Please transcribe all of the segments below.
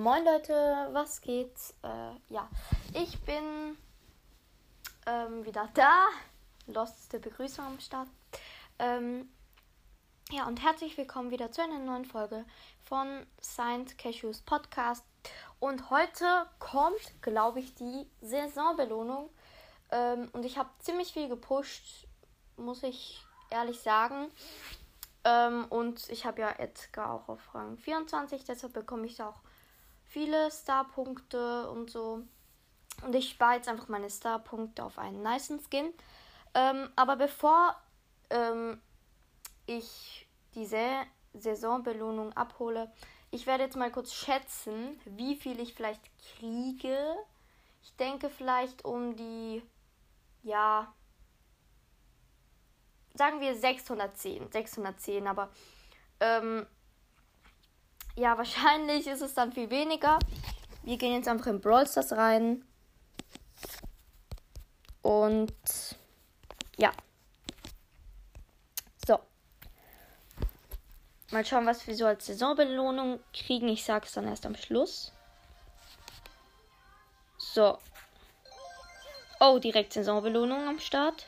Moin Leute, was geht? Äh, ja, ich bin ähm, wieder da. Losteste Begrüßung am Start. Ähm, ja, und herzlich willkommen wieder zu einer neuen Folge von Saint Cashews Podcast. Und heute kommt, glaube ich, die Saisonbelohnung. Ähm, und ich habe ziemlich viel gepusht, muss ich ehrlich sagen. Ähm, und ich habe ja Edgar auch auf Rang 24, deshalb bekomme ich auch viele Star-Punkte und so. Und ich spare jetzt einfach meine Star-Punkte auf einen nice Skin. Ähm, aber bevor ähm, ich diese Saisonbelohnung abhole, ich werde jetzt mal kurz schätzen, wie viel ich vielleicht kriege. Ich denke vielleicht um die, ja, sagen wir 610. 610, aber ähm, ja, wahrscheinlich ist es dann viel weniger. Wir gehen jetzt einfach in Brawl Stars rein. Und ja. So. Mal schauen, was wir so als Saisonbelohnung kriegen. Ich sage es dann erst am Schluss. So. Oh, direkt Saisonbelohnung am Start.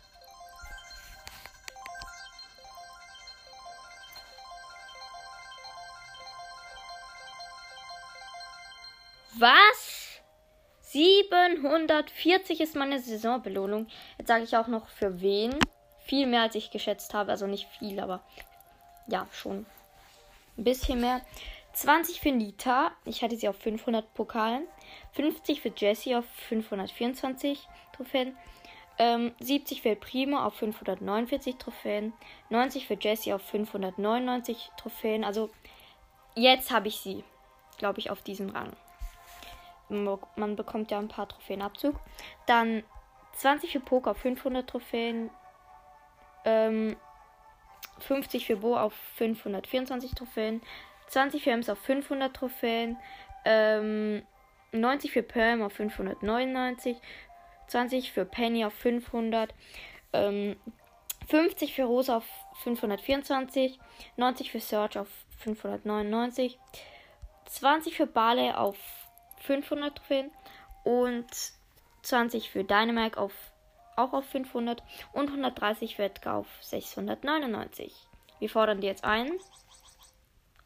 Was? 740 ist meine Saisonbelohnung. Jetzt sage ich auch noch für wen. Viel mehr als ich geschätzt habe. Also nicht viel, aber ja, schon ein bisschen mehr. 20 für Nita. Ich hatte sie auf 500 Pokalen. 50 für Jessie auf 524 Trophäen. Ähm, 70 für Primo auf 549 Trophäen. 90 für Jessie auf 599 Trophäen. Also jetzt habe ich sie, glaube ich, auf diesem Rang man bekommt ja ein paar Trophäen Abzug. Dann 20 für Poker auf 500 Trophäen. Ähm, 50 für Bo auf 524 Trophäen. 20 für Ems auf 500 Trophäen. Ähm, 90 für Perm auf 599. 20 für Penny auf 500. Ähm, 50 für Rosa auf 524. 90 für Search auf 599. 20 für Barley auf 500 Trophäen und 20 für Dynamite auf auch auf 500 und 130 für Edgar auf 699. Wir fordern die jetzt ein.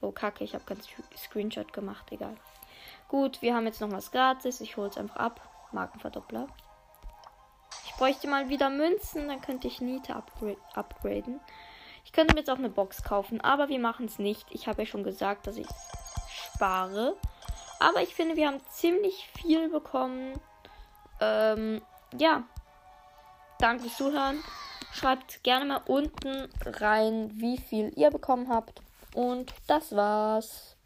Oh, kacke, ich habe ganz Screenshot gemacht, egal. Gut, wir haben jetzt noch was gratis. Ich hole es einfach ab. Markenverdoppler. Ich bräuchte mal wieder Münzen, dann könnte ich Niete upgra upgraden. Ich könnte mir jetzt auch eine Box kaufen, aber wir machen es nicht. Ich habe ja schon gesagt, dass ich spare. Aber ich finde, wir haben ziemlich viel bekommen. Ähm, ja. Danke fürs Zuhören. Schreibt gerne mal unten rein, wie viel ihr bekommen habt. Und das war's.